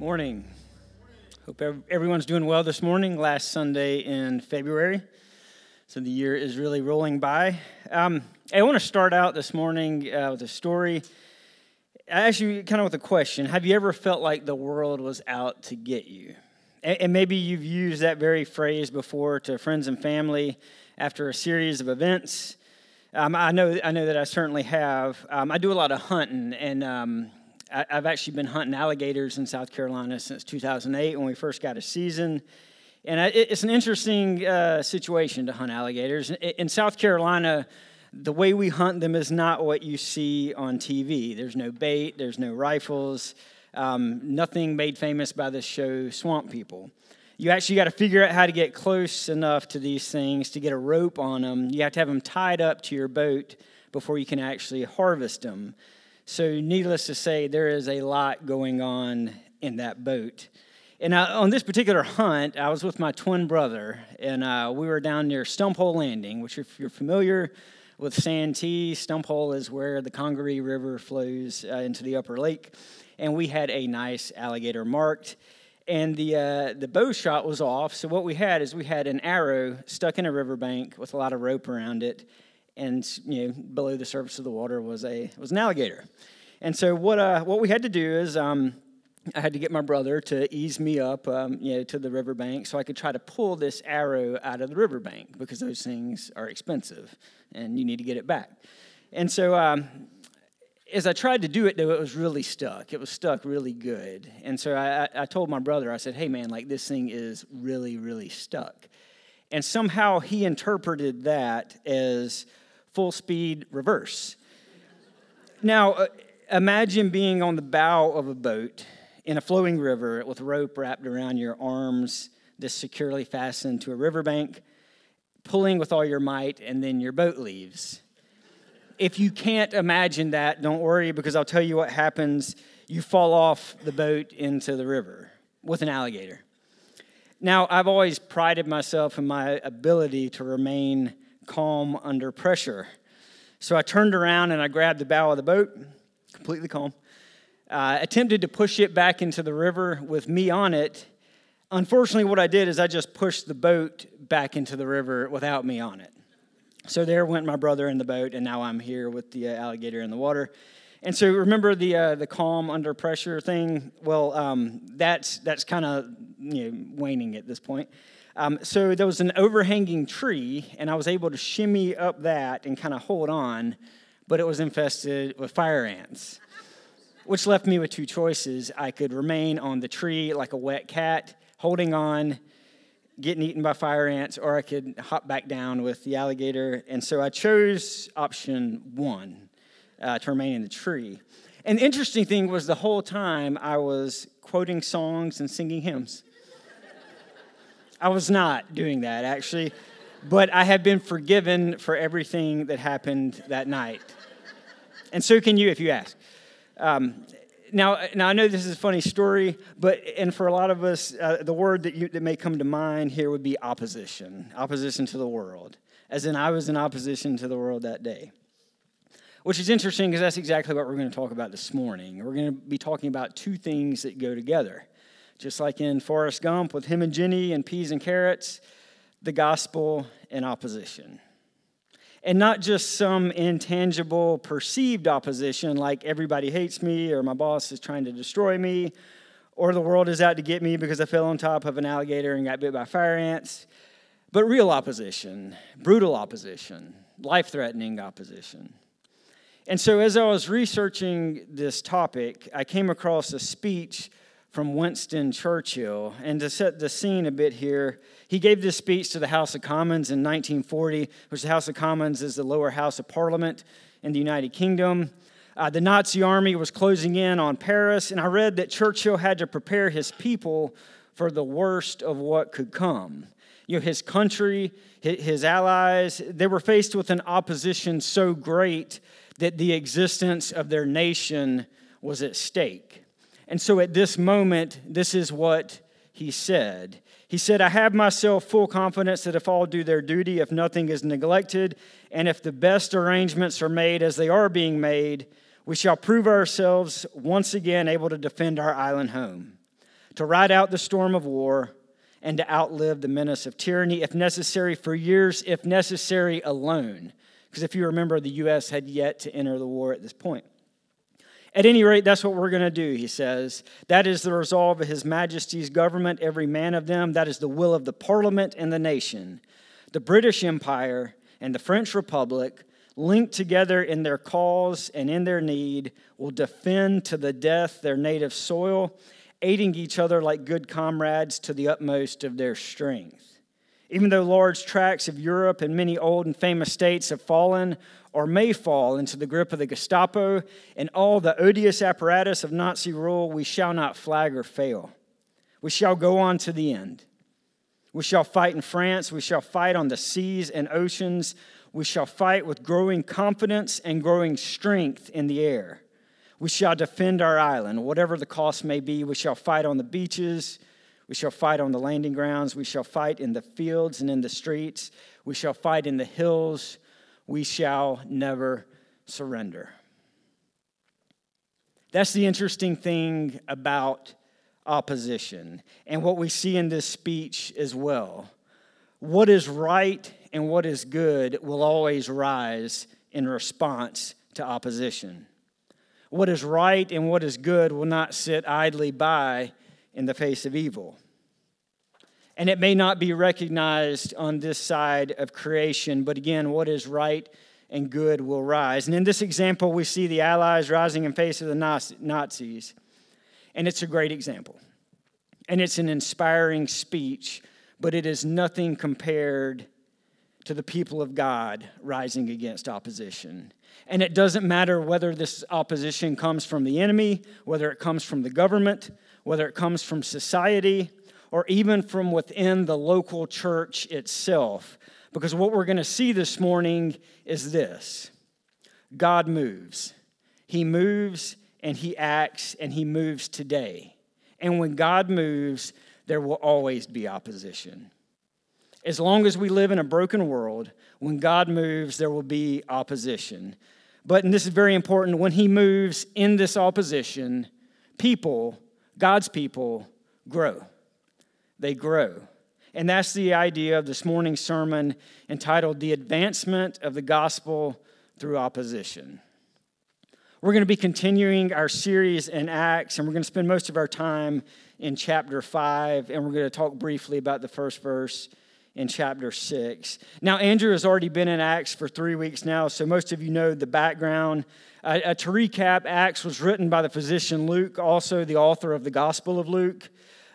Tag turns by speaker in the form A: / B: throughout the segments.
A: Morning. Hope everyone's doing well this morning. Last Sunday in February. So the year is really rolling by. Um, I want to start out this morning uh, with a story. I ask you kind of with a question Have you ever felt like the world was out to get you? And maybe you've used that very phrase before to friends and family after a series of events. Um, I know, I know that I certainly have. Um, I do a lot of hunting, and um, I, have actually been hunting alligators in South Carolina since 2008 when we first got a season. And I, it's an interesting uh, situation to hunt alligators. In South Carolina, the way we hunt them is not what you see on TV. There's no bait, there's no rifles, um, nothing made famous by the show, Swamp People. You actually got to figure out how to get close enough to these things to get a rope on them. You have to have them tied up to your boat before you can actually harvest them. So, needless to say, there is a lot going on in that boat. And uh, on this particular hunt, I was with my twin brother, and uh, we were down near Stumphole Landing, which, if you're familiar with Santee, Stumphole is where the Congaree River flows uh, into the upper lake. And we had a nice alligator marked, and the, uh, the bow shot was off. So, what we had is we had an arrow stuck in a riverbank with a lot of rope around it and you know below the surface of the water was a was an alligator. And so what uh, what we had to do is um, I had to get my brother to ease me up, um, you know, to the riverbank so I could try to pull this arrow out of the riverbank because those things are expensive and you need to get it back. And so um, as I tried to do it, though, it was really stuck. It was stuck really good. And so I, I told my brother, I said, hey, man, like this thing is really, really stuck. And somehow he interpreted that as full speed reverse. Now, uh, imagine being on the bow of a boat in a flowing river with rope wrapped around your arms, this securely fastened to a riverbank, pulling with all your might, and then your boat leaves. If you can't imagine that, don't worry because I'll tell you what happens. You fall off the boat into the river with an alligator. Now, I've always prided myself in my ability to remain calm under pressure. So I turned around and I grabbed the bow of the boat, completely calm. Uh, attempted to push it back into the river with me on it. Unfortunately, what I did is I just pushed the boat back into the river without me on it. So there went my brother in the boat, and now I'm here with the uh, alligator in the water. And so remember the uh, the calm under pressure thing. Well, um, that's that's kind of you know, waning at this point. Um, so there was an overhanging tree, and I was able to shimmy up that and kind of hold on, but it was infested with fire ants, which left me with two choices. I could remain on the tree like a wet cat, holding on, getting eaten by fire ants, or I could hop back down with the alligator. And so I chose option one uh, to remain in the tree. And the interesting thing was the whole time I was quoting songs and singing hymns. I was not doing that, actually. But I have been forgiven for everything that happened that night. And so can you if you ask. Um, now, now I know this is a funny story, but and for a lot of us, uh, the word that, you, that may come to mind here would be opposition, opposition to the world. As in, I was in opposition to the world that day. Which is interesting because that's exactly what we're going to talk about this morning. We're going to be talking about two things that go together just like in Forrest Gump with him and Jenny and peas and carrots, the gospel in opposition. And not just some intangible perceived opposition like everybody hates me or my boss is trying to destroy me or the world is out to get me because I fell on top of an alligator and got bit by fire ants, but real opposition, brutal opposition, life threatening opposition. And so, as I was researching this topic, I came across a speech from Winston Churchill. And to set the scene a bit here, he gave this speech to the House of Commons in 1940, which the House of Commons is the lower house of parliament in the United Kingdom. Uh, the Nazi army was closing in on Paris, and I read that Churchill had to prepare his people for the worst of what could come. You know, his country, his allies, they were faced with an opposition so great that the existence of their nation was at stake. And so at this moment, this is what he said. He said, I have myself full confidence that if all do their duty, if nothing is neglected, and if the best arrangements are made as they are being made, we shall prove ourselves once again able to defend our island home. to ride out the storm of war, and to outlive the menace of tyranny, if necessary, for years, if necessary, alone. Because if you remember, the U.S. had yet to enter the war at this point. At any rate, that's what we're going to do, he says. That is the resolve of His Majesty's government, every man of them. That is the will of the Parliament and the nation. The British Empire and the French Republic, linked together in their cause and in their need, will defend to the death their native soil, aiding each other like good comrades to the utmost of their strength. Even though large tracts of Europe and many old and famous states have fallen or may fall into the grip of the Gestapo and all the odious apparatus of Nazi rule, we shall not flag or fail. We shall go on to the end. We shall fight in France. We shall fight on the seas and oceans. We shall fight with growing confidence and growing strength in the air. We shall defend our island, whatever the cost may be. We shall fight on the beaches. We shall fight on the landing grounds. We shall fight in the fields and in the streets. We shall fight in the hills we shall never surrender. That's the interesting thing about opposition and what we see in this speech as well. What is right and what is good will always rise in response to opposition. What is right and what is good will not sit idly by in the face of evil. And it may not be recognized on this side of creation, but again, what is right and good will rise. And in this example, we see the Allies rising in face of the Nazis. And it's a great example. And it's an inspiring speech, but it is nothing compared to the people of God rising against opposition. And it doesn't matter whether this opposition comes from the enemy, whether it comes from the government, whether it comes from society, or even from within the local church itself. Because what we're going to see this morning is this God moves. He moves and He acts and He moves today. And when God moves, there will always be opposition. As long as we live in a broken world, when God moves, there will be opposition. But, and this is very important, when He moves in this opposition, people, God's people, grow they grow. And that's the idea of this morning's sermon entitled The Advancement of the Gospel Through Opposition. We're going to be continuing our series in Acts, and we're going to spend most of our time in chapter 5, and we're going to talk briefly about the first verse in chapter 6. Now, Andrew has already been in Acts for three weeks now, so most of you know the background. Uh, uh, to recap, Acts was written by the physician Luke, also the author of the Gospel of Luke.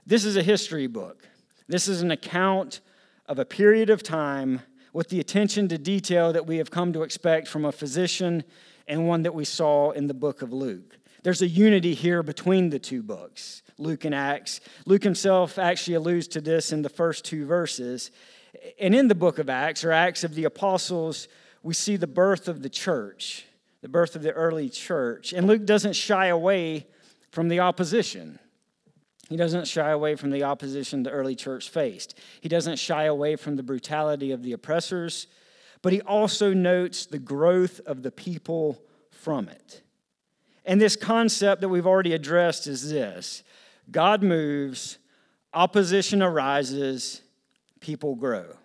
A: This is a history book. This is an account of a period of time with the attention to detail that we have come to expect from a physician and one that we saw in the book of Luke. There's a unity here between the two books, Luke and Acts. Luke himself actually alludes to this in the first two verses. And in the book of Acts, or Acts of the Apostles, we see the birth of the church, the birth of the early church. And Luke doesn't shy away from the opposition. He doesn't shy away from the opposition the early church faced. He doesn't shy away from the brutality of the oppressors, but he also notes the growth of the people from it. And this concept that we've already addressed is this God moves, opposition arises, people grow.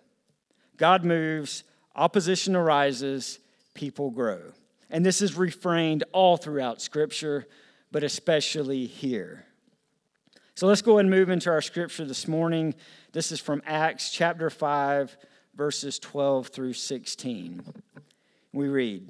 A: God moves, opposition arises, people grow. And this is refrained all throughout Scripture, but especially here. So let's go and move into our scripture this morning. This is from Acts chapter 5, verses 12 through 16. We read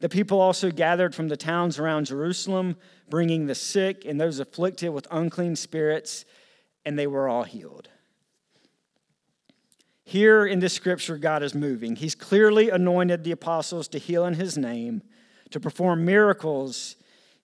A: The people also gathered from the towns around Jerusalem, bringing the sick and those afflicted with unclean spirits, and they were all healed. Here in this scripture, God is moving. He's clearly anointed the apostles to heal in his name, to perform miracles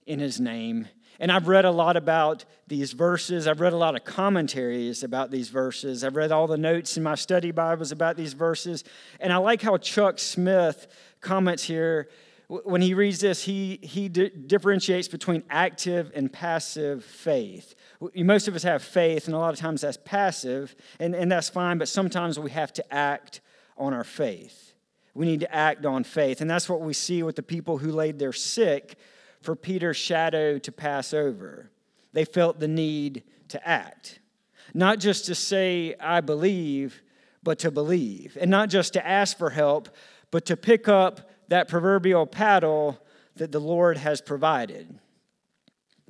A: in his name, And I've read a lot about these verses. I've read a lot of commentaries about these verses. I've read all the notes in my study Bibles about these verses. And I like how Chuck Smith comments here. When he reads this, he, he di- differentiates between active and passive faith. Most of us have faith, and a lot of times that's passive, and, and that's fine, but sometimes we have to act on our faith. We need to act on faith. And that's what we see with the people who laid their sick for Peter's shadow to pass over. They felt the need to act. Not just to say, I believe, but to believe. And not just to ask for help, but to pick up that proverbial paddle that the Lord has provided.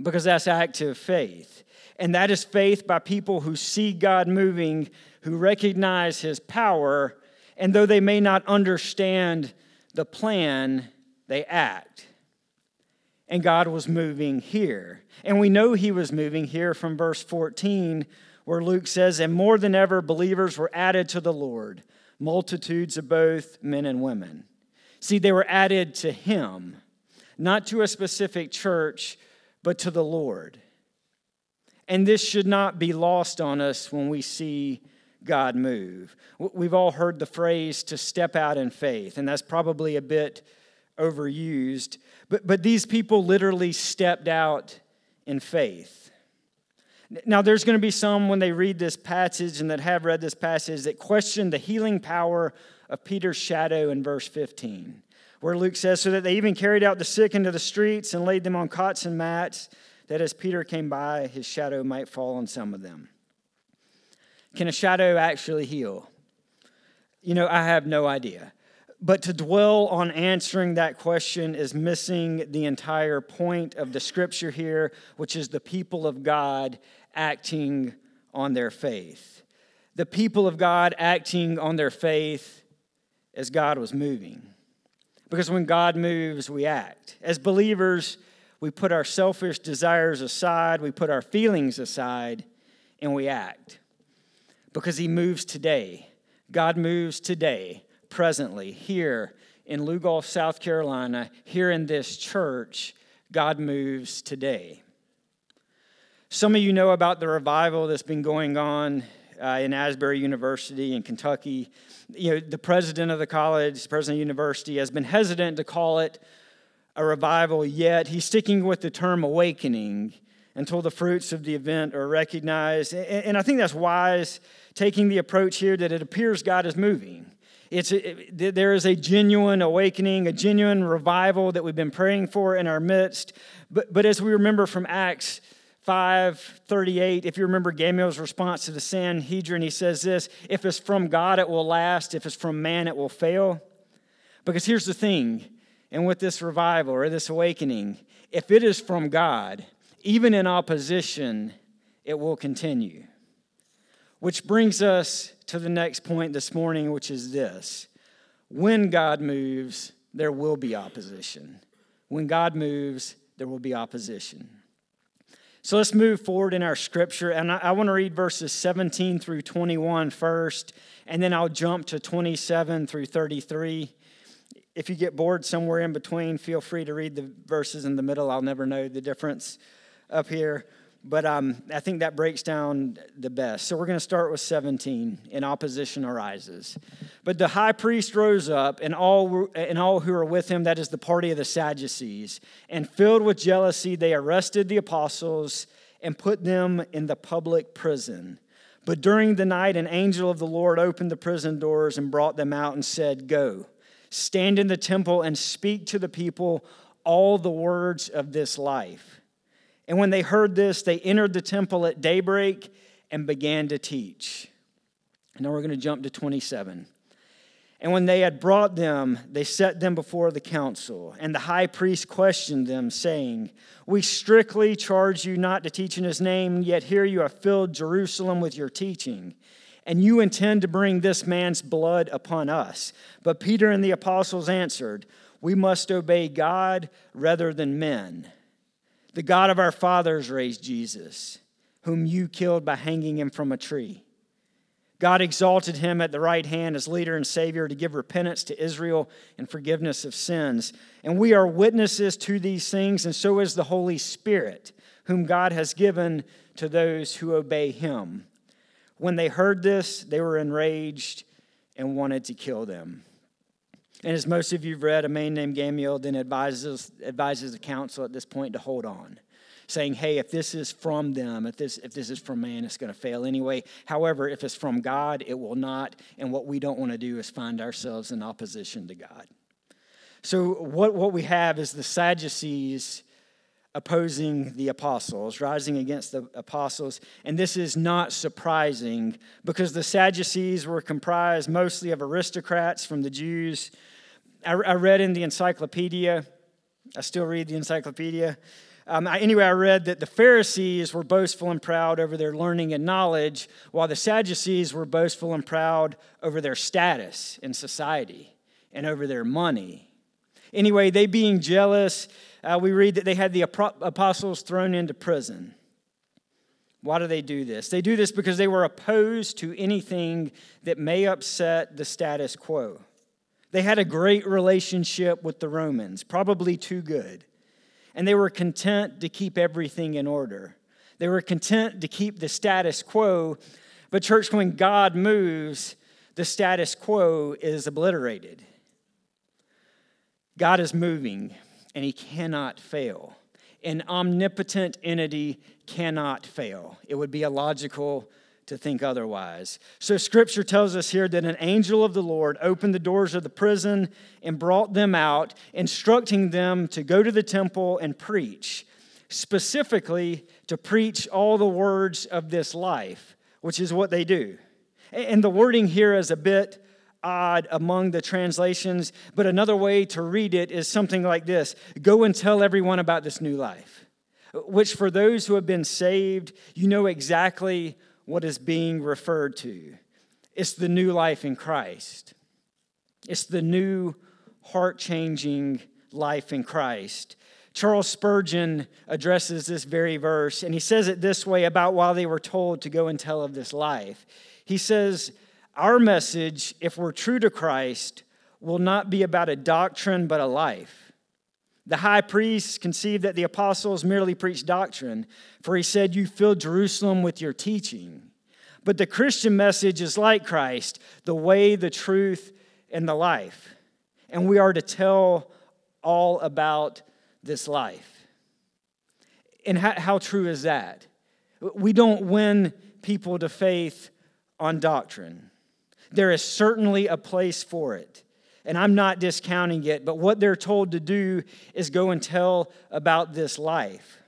A: Because that's active faith. And that is faith by people who see God moving, who recognize his power, and though they may not understand the plan, they act and God was moving here. And we know he was moving here from verse 14, where Luke says, And more than ever, believers were added to the Lord, multitudes of both men and women. See, they were added to him, not to a specific church, but to the Lord. And this should not be lost on us when we see God move. We've all heard the phrase to step out in faith, and that's probably a bit overused. But, but these people literally stepped out in faith. Now, there's going to be some when they read this passage and that have read this passage that question the healing power of Peter's shadow in verse 15, where Luke says, So that they even carried out the sick into the streets and laid them on cots and mats, that as Peter came by, his shadow might fall on some of them. Can a shadow actually heal? You know, I have no idea. But to dwell on answering that question is missing the entire point of the scripture here, which is the people of God acting on their faith. The people of God acting on their faith as God was moving. Because when God moves, we act. As believers, we put our selfish desires aside, we put our feelings aside, and we act. Because He moves today. God moves today presently here in Lugoff, South Carolina, here in this church, God moves today. Some of you know about the revival that's been going on uh, in Asbury University in Kentucky. You know, the president of the college, the president of the university, has been hesitant to call it a revival yet. He's sticking with the term awakening until the fruits of the event are recognized. And I think that's wise, taking the approach here that it appears God is moving. It's it, there is a genuine awakening, a genuine revival that we've been praying for in our midst. But, but as we remember from Acts 5:38, if you remember Gamaliel's response to the Sanhedrin, he says this: "If it's from God, it will last. If it's from man, it will fail." Because here's the thing, and with this revival or this awakening, if it is from God, even in opposition, it will continue. Which brings us to the next point this morning, which is this when God moves, there will be opposition. When God moves, there will be opposition. So let's move forward in our scripture. And I, I want to read verses 17 through 21 first, and then I'll jump to 27 through 33. If you get bored somewhere in between, feel free to read the verses in the middle. I'll never know the difference up here. But um, I think that breaks down the best. So we're going to start with 17. In opposition arises. But the high priest rose up, and all, and all who were with him, that is the party of the Sadducees, and filled with jealousy, they arrested the apostles and put them in the public prison. But during the night, an angel of the Lord opened the prison doors and brought them out and said, Go, stand in the temple and speak to the people all the words of this life. And when they heard this, they entered the temple at daybreak and began to teach. Now we're going to jump to 27. And when they had brought them, they set them before the council. And the high priest questioned them, saying, We strictly charge you not to teach in his name, yet here you have filled Jerusalem with your teaching. And you intend to bring this man's blood upon us. But Peter and the apostles answered, We must obey God rather than men. The God of our fathers raised Jesus, whom you killed by hanging him from a tree. God exalted him at the right hand as leader and savior to give repentance to Israel and forgiveness of sins. And we are witnesses to these things, and so is the Holy Spirit, whom God has given to those who obey him. When they heard this, they were enraged and wanted to kill them. And as most of you have read, a man named Gamaliel then advises, advises the council at this point to hold on, saying, hey, if this is from them, if this, if this is from man, it's going to fail anyway. However, if it's from God, it will not. And what we don't want to do is find ourselves in opposition to God. So, what, what we have is the Sadducees opposing the apostles, rising against the apostles. And this is not surprising because the Sadducees were comprised mostly of aristocrats from the Jews. I, I read in the encyclopedia, I still read the encyclopedia. Um, I, anyway, I read that the Pharisees were boastful and proud over their learning and knowledge, while the Sadducees were boastful and proud over their status in society and over their money. Anyway, they being jealous, uh, we read that they had the apostles thrown into prison. Why do they do this? They do this because they were opposed to anything that may upset the status quo. They had a great relationship with the Romans, probably too good. And they were content to keep everything in order. They were content to keep the status quo. But, church, when God moves, the status quo is obliterated. God is moving and he cannot fail. An omnipotent entity cannot fail. It would be illogical to think otherwise. So, scripture tells us here that an angel of the Lord opened the doors of the prison and brought them out, instructing them to go to the temple and preach, specifically to preach all the words of this life, which is what they do. And the wording here is a bit odd among the translations, but another way to read it is something like this Go and tell everyone about this new life, which for those who have been saved, you know exactly what is being referred to. It's the new life in Christ, it's the new heart changing life in Christ. Charles Spurgeon addresses this very verse, and he says it this way about while they were told to go and tell of this life. He says, our message, if we're true to Christ, will not be about a doctrine but a life. The high priest conceived that the apostles merely preached doctrine, for he said, You filled Jerusalem with your teaching. But the Christian message is like Christ the way, the truth, and the life. And we are to tell all about this life. And how, how true is that? We don't win people to faith on doctrine. There is certainly a place for it. And I'm not discounting it, but what they're told to do is go and tell about this life.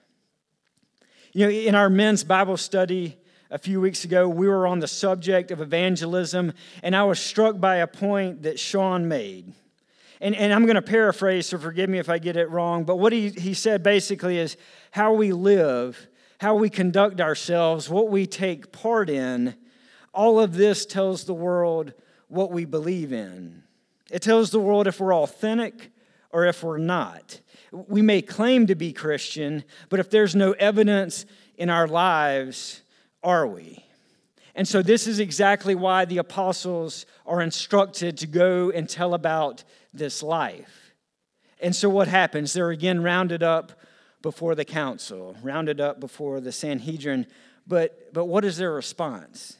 A: You know, in our men's Bible study a few weeks ago, we were on the subject of evangelism, and I was struck by a point that Sean made. And, and I'm going to paraphrase, so forgive me if I get it wrong, but what he, he said basically is how we live, how we conduct ourselves, what we take part in all of this tells the world what we believe in. It tells the world if we're authentic or if we're not. We may claim to be Christian, but if there's no evidence in our lives, are we? And so, this is exactly why the apostles are instructed to go and tell about this life. And so, what happens? They're again rounded up before the council, rounded up before the Sanhedrin. But, but what is their response?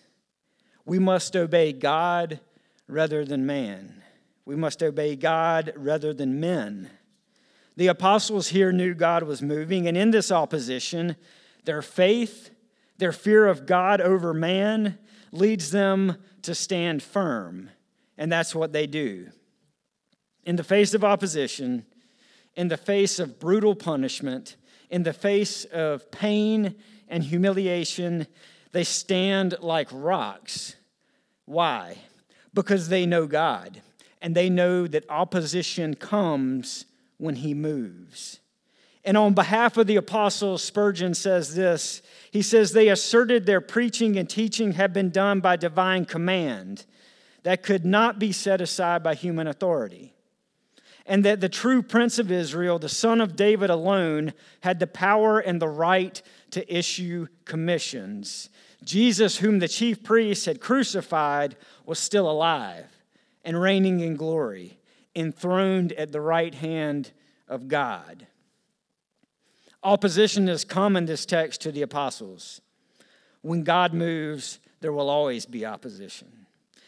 A: We must obey God rather than man. We must obey God rather than men. The apostles here knew God was moving, and in this opposition, their faith, their fear of God over man, leads them to stand firm. And that's what they do. In the face of opposition, in the face of brutal punishment, in the face of pain and humiliation, they stand like rocks. Why? Because they know God and they know that opposition comes when He moves. And on behalf of the apostles, Spurgeon says this He says, They asserted their preaching and teaching had been done by divine command that could not be set aside by human authority. And that the true Prince of Israel, the Son of David alone, had the power and the right to issue commissions. Jesus, whom the chief priests had crucified, was still alive and reigning in glory, enthroned at the right hand of God. Opposition is common in this text to the apostles. When God moves, there will always be opposition.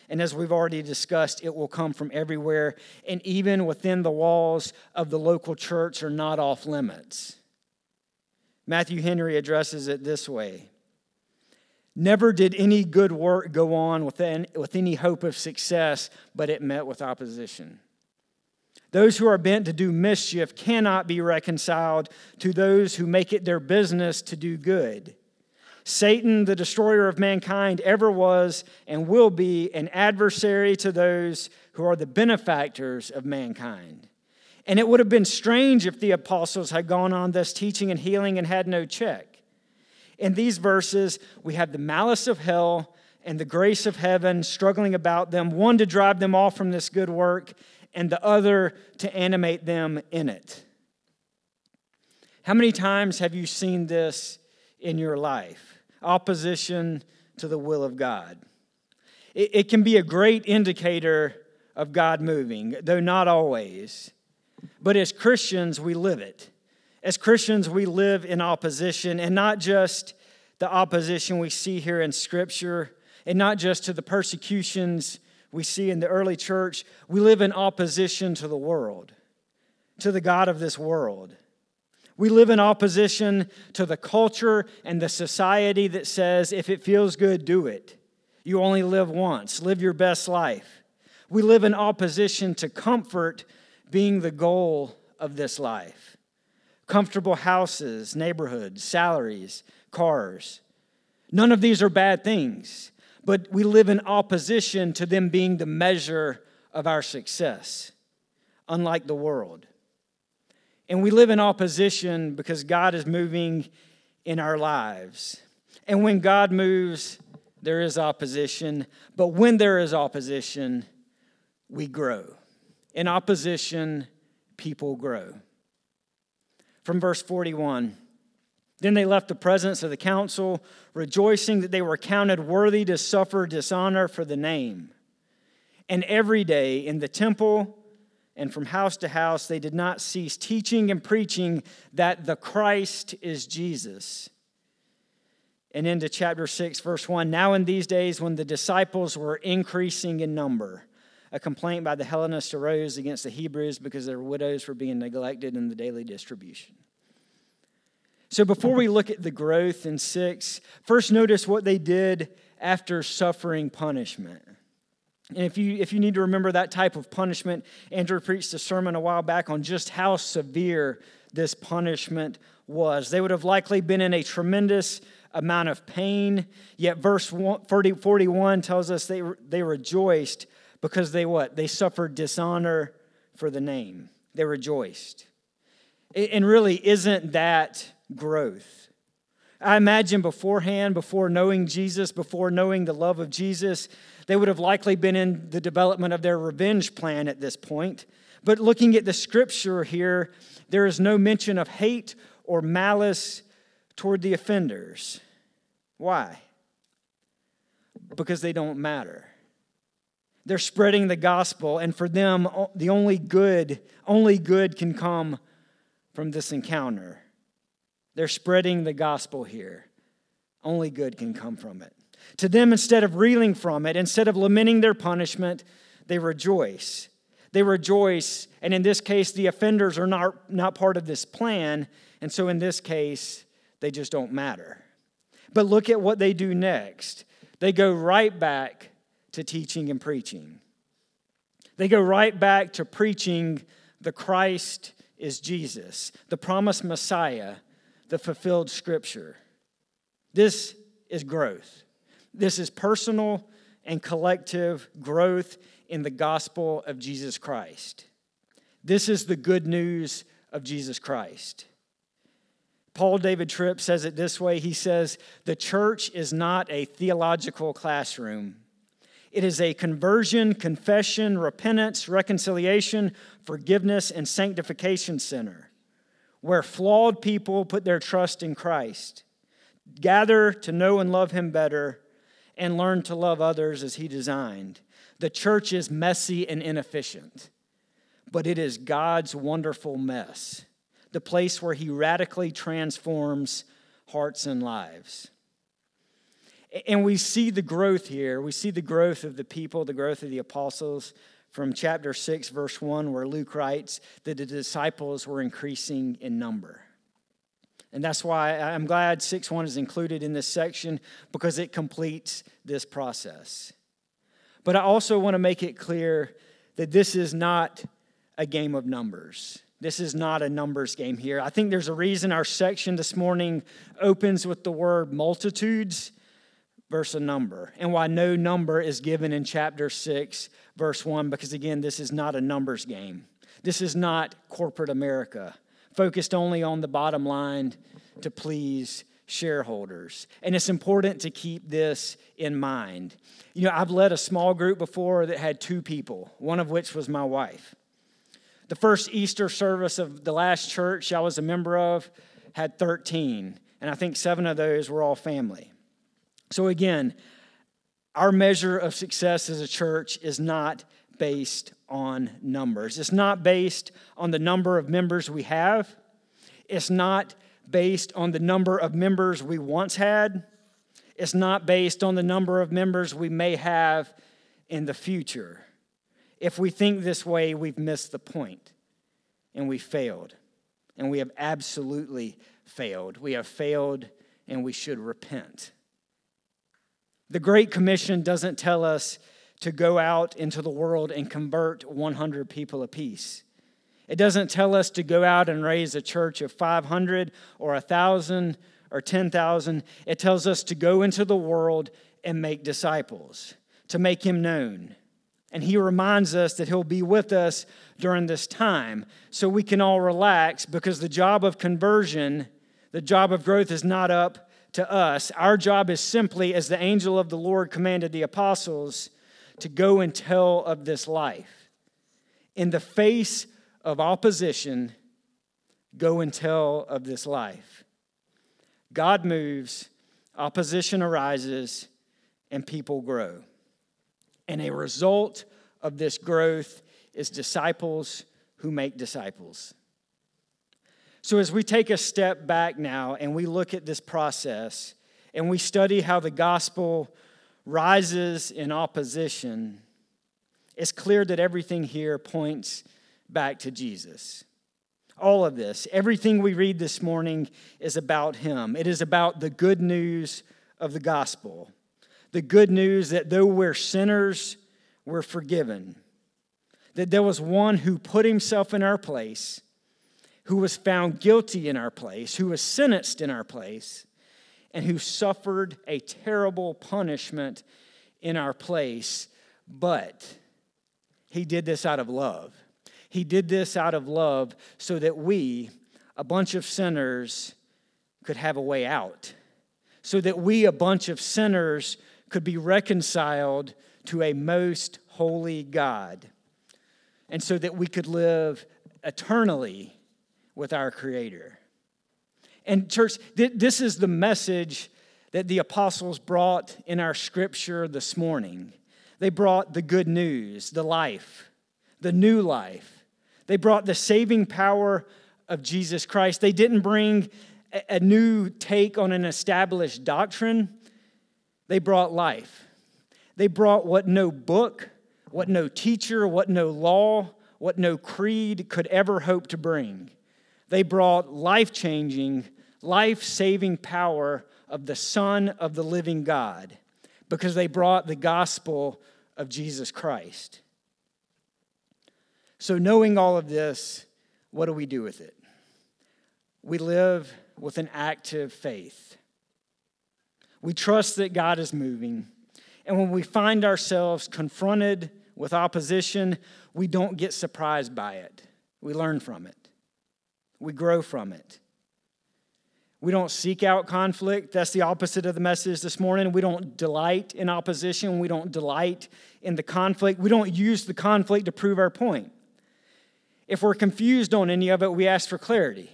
A: And as we've already discussed, it will come from everywhere, and even within the walls of the local church are not off limits. Matthew Henry addresses it this way Never did any good work go on with any hope of success, but it met with opposition. Those who are bent to do mischief cannot be reconciled to those who make it their business to do good. Satan, the destroyer of mankind, ever was and will be an adversary to those who are the benefactors of mankind. And it would have been strange if the apostles had gone on thus teaching and healing and had no check. In these verses, we have the malice of hell and the grace of heaven struggling about them, one to drive them off from this good work, and the other to animate them in it. How many times have you seen this in your life? opposition to the will of God. It, it can be a great indicator of God moving, though not always. But as Christians, we live it. As Christians, we live in opposition, and not just the opposition we see here in Scripture, and not just to the persecutions we see in the early church. We live in opposition to the world, to the God of this world. We live in opposition to the culture and the society that says if it feels good, do it. You only live once, live your best life. We live in opposition to comfort being the goal of this life. Comfortable houses, neighborhoods, salaries, cars. None of these are bad things, but we live in opposition to them being the measure of our success, unlike the world. And we live in opposition because God is moving in our lives. And when God moves, there is opposition. But when there is opposition, we grow. In opposition, people grow. From verse 41 Then they left the presence of the council, rejoicing that they were counted worthy to suffer dishonor for the name. And every day in the temple, and from house to house they did not cease teaching and preaching that the Christ is Jesus. And into chapter 6, verse 1 Now, in these days, when the disciples were increasing in number, a complaint by the Hellenists arose against the Hebrews because their widows were being neglected in the daily distribution. So, before we look at the growth in six, first notice what they did after suffering punishment. And if you, if you need to remember that type of punishment, Andrew preached a sermon a while back on just how severe this punishment was. They would have likely been in a tremendous amount of pain, yet verse 40, 41 tells us they, they rejoiced because they what? They suffered dishonor for the name. They rejoiced. And really, isn't that growth? I imagine beforehand, before knowing Jesus, before knowing the love of Jesus, they would have likely been in the development of their revenge plan at this point. But looking at the scripture here, there is no mention of hate or malice toward the offenders. Why? Because they don't matter. They're spreading the gospel, and for them, the only good, only good can come from this encounter. They're spreading the gospel here. Only good can come from it. To them, instead of reeling from it, instead of lamenting their punishment, they rejoice. They rejoice, and in this case, the offenders are not, not part of this plan, and so in this case, they just don't matter. But look at what they do next. They go right back to teaching and preaching. They go right back to preaching the Christ is Jesus, the promised Messiah, the fulfilled scripture. This is growth. This is personal and collective growth in the gospel of Jesus Christ. This is the good news of Jesus Christ. Paul David Tripp says it this way he says, The church is not a theological classroom. It is a conversion, confession, repentance, reconciliation, forgiveness, and sanctification center where flawed people put their trust in Christ, gather to know and love Him better, and learn to love others as He designed. The church is messy and inefficient, but it is God's wonderful mess. the place where he radically transforms hearts and lives. And we see the growth here. We see the growth of the people, the growth of the apostles from chapter 6, verse 1, where Luke writes that the disciples were increasing in number. And that's why I'm glad 6 1 is included in this section because it completes this process. But I also want to make it clear that this is not a game of numbers. This is not a numbers game here. I think there's a reason our section this morning opens with the word multitudes versus a number, and why no number is given in chapter 6, verse 1, because again, this is not a numbers game. This is not corporate America, focused only on the bottom line to please shareholders. And it's important to keep this in mind. You know, I've led a small group before that had two people, one of which was my wife. The first Easter service of the last church I was a member of had 13, and I think seven of those were all family. So, again, our measure of success as a church is not based on numbers. It's not based on the number of members we have. It's not based on the number of members we once had. It's not based on the number of members we may have in the future. If we think this way, we've missed the point and we failed. And we have absolutely failed. We have failed and we should repent. The Great Commission doesn't tell us to go out into the world and convert 100 people apiece. It doesn't tell us to go out and raise a church of 500 or 1,000 or 10,000. It tells us to go into the world and make disciples, to make Him known. And He reminds us that He'll be with us during this time so we can all relax because the job of conversion, the job of growth, is not up to us. Our job is simply, as the angel of the Lord commanded the apostles, to go and tell of this life. In the face of opposition, go and tell of this life. God moves, opposition arises, and people grow. And a result of this growth is disciples who make disciples. So, as we take a step back now and we look at this process and we study how the gospel rises in opposition, it's clear that everything here points back to Jesus. All of this, everything we read this morning is about Him. It is about the good news of the gospel. The good news that though we're sinners, we're forgiven. That there was one who put Himself in our place, who was found guilty in our place, who was sentenced in our place, and who suffered a terrible punishment in our place. But He did this out of love. He did this out of love so that we, a bunch of sinners, could have a way out. So that we, a bunch of sinners, could be reconciled to a most holy God. And so that we could live eternally with our Creator. And, church, th- this is the message that the apostles brought in our scripture this morning. They brought the good news, the life, the new life they brought the saving power of Jesus Christ. They didn't bring a new take on an established doctrine, they brought life. They brought what no book, what no teacher, what no law, what no creed could ever hope to bring. They brought life changing, life saving power of the Son of the living God because they brought the gospel of Jesus Christ. So, knowing all of this, what do we do with it? We live with an active faith. We trust that God is moving. And when we find ourselves confronted with opposition, we don't get surprised by it. We learn from it, we grow from it. We don't seek out conflict. That's the opposite of the message this morning. We don't delight in opposition. We don't delight in the conflict. We don't use the conflict to prove our point. If we're confused on any of it, we ask for clarity.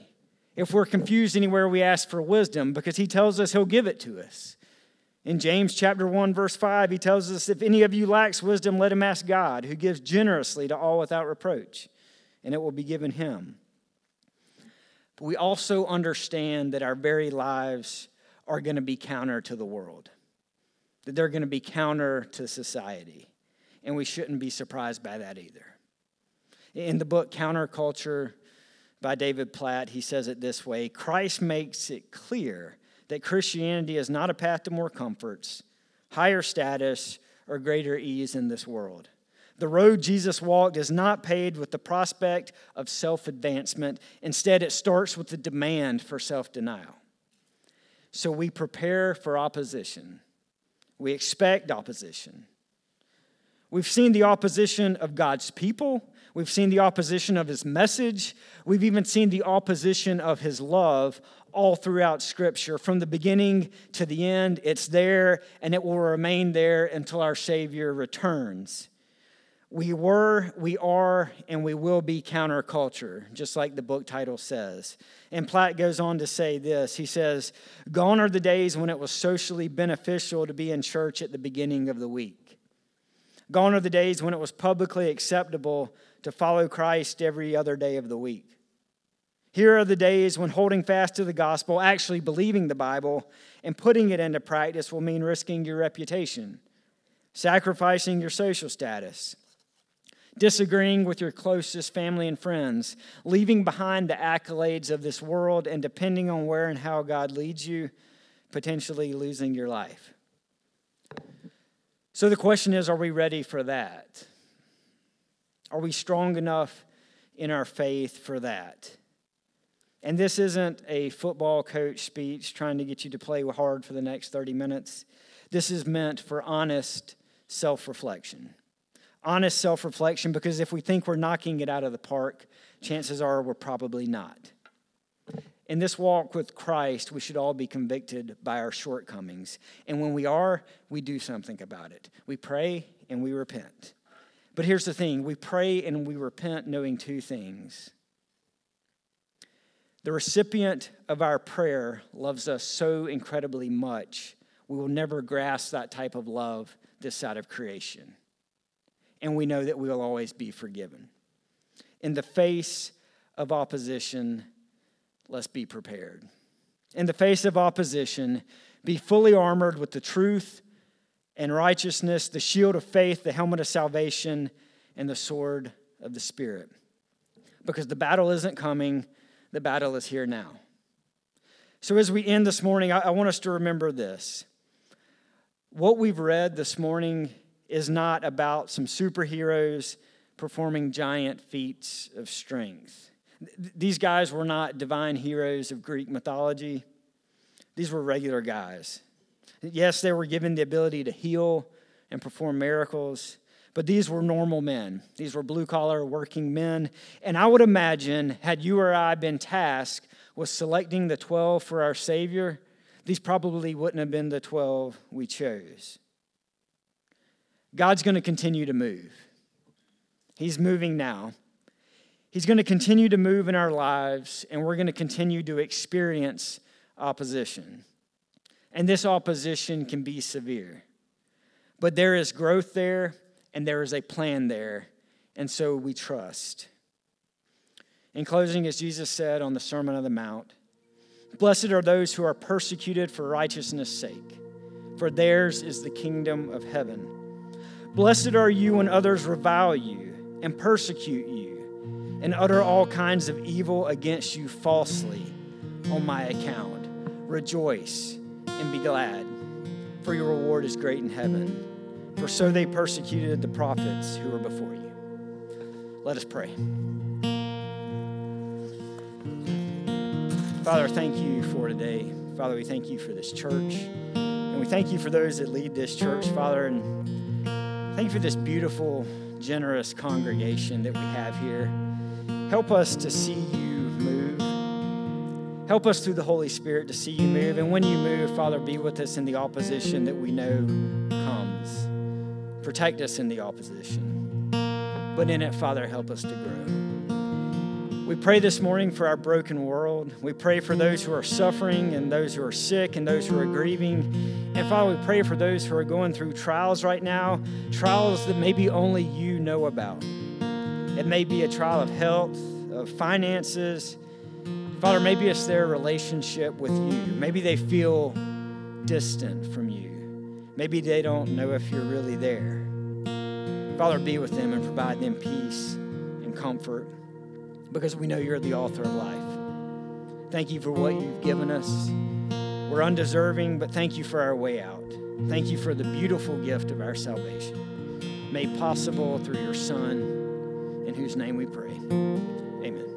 A: If we're confused anywhere, we ask for wisdom because he tells us he'll give it to us. In James chapter 1 verse 5, he tells us if any of you lacks wisdom, let him ask God, who gives generously to all without reproach, and it will be given him. But we also understand that our very lives are going to be counter to the world, that they're going to be counter to society. And we shouldn't be surprised by that either. In the book Counterculture by David Platt, he says it this way Christ makes it clear that Christianity is not a path to more comforts, higher status, or greater ease in this world. The road Jesus walked is not paved with the prospect of self advancement. Instead, it starts with the demand for self denial. So we prepare for opposition, we expect opposition. We've seen the opposition of God's people. We've seen the opposition of his message. We've even seen the opposition of his love all throughout Scripture. From the beginning to the end, it's there and it will remain there until our Savior returns. We were, we are, and we will be counterculture, just like the book title says. And Platt goes on to say this He says, Gone are the days when it was socially beneficial to be in church at the beginning of the week. Gone are the days when it was publicly acceptable to follow Christ every other day of the week. Here are the days when holding fast to the gospel, actually believing the Bible, and putting it into practice will mean risking your reputation, sacrificing your social status disagreeing with your closest family and friends, leaving behind the accolades of this world, and depending on where and how God leads you, potentially losing your life. So the question is are we ready for that? Are we strong enough in our faith for that? And this isn't a football coach speech trying to get you to play hard for the next 30 minutes. This is meant for honest self reflection honest self reflection because if we think we're knocking it out of the park, chances are we're probably not. In this walk with Christ, we should all be convicted by our shortcomings. And when we are, we do something about it. We pray and we repent. But here's the thing we pray and we repent knowing two things. The recipient of our prayer loves us so incredibly much, we will never grasp that type of love this side of creation and we know that we will always be forgiven. In the face of opposition, let's be prepared. In the face of opposition, be fully armored with the truth and righteousness, the shield of faith, the helmet of salvation, and the sword of the Spirit. Because the battle isn't coming, the battle is here now. So, as we end this morning, I, want us to remember this. What we've read this morning is not about some superheroes performing giant feats of strength. These guys were not divine heroes of Greek mythology, these were regular guys. Yes, they were given the ability to heal and perform miracles, but these were normal men. These were blue collar working men. And I would imagine, had you or I been tasked with selecting the 12 for our Savior, these probably wouldn't have been the 12 we chose. God's going to continue to move. He's moving now. He's going to continue to move in our lives, and we're going to continue to experience opposition. And this opposition can be severe. But there is growth there, and there is a plan there, and so we trust. In closing, as Jesus said on the Sermon on the Mount, Blessed are those who are persecuted for righteousness' sake, for theirs is the kingdom of heaven. Blessed are you when others revile you and persecute you and utter all kinds of evil against you falsely on my account. Rejoice and be glad, for your reward is great in heaven. For so they persecuted the prophets who were before you. Let us pray. Father, thank you for today. Father, we thank you for this church. And we thank you for those that lead this church, Father. And Thank you for this beautiful, generous congregation that we have here. Help us to see you move. Help us through the Holy Spirit to see you move. And when you move, Father, be with us in the opposition that we know comes. Protect us in the opposition. But in it, Father, help us to grow. We pray this morning for our broken world. We pray for those who are suffering and those who are sick and those who are grieving. And Father, we pray for those who are going through trials right now, trials that maybe only you know about. It may be a trial of health, of finances. Father, maybe it's their relationship with you. Maybe they feel distant from you. Maybe they don't know if you're really there. Father, be with them and provide them peace and comfort because we know you're the author of life. Thank you for what you've given us. We're undeserving, but thank you for our way out. Thank you for the beautiful gift of our salvation, made possible through your Son, in whose name we pray. Amen.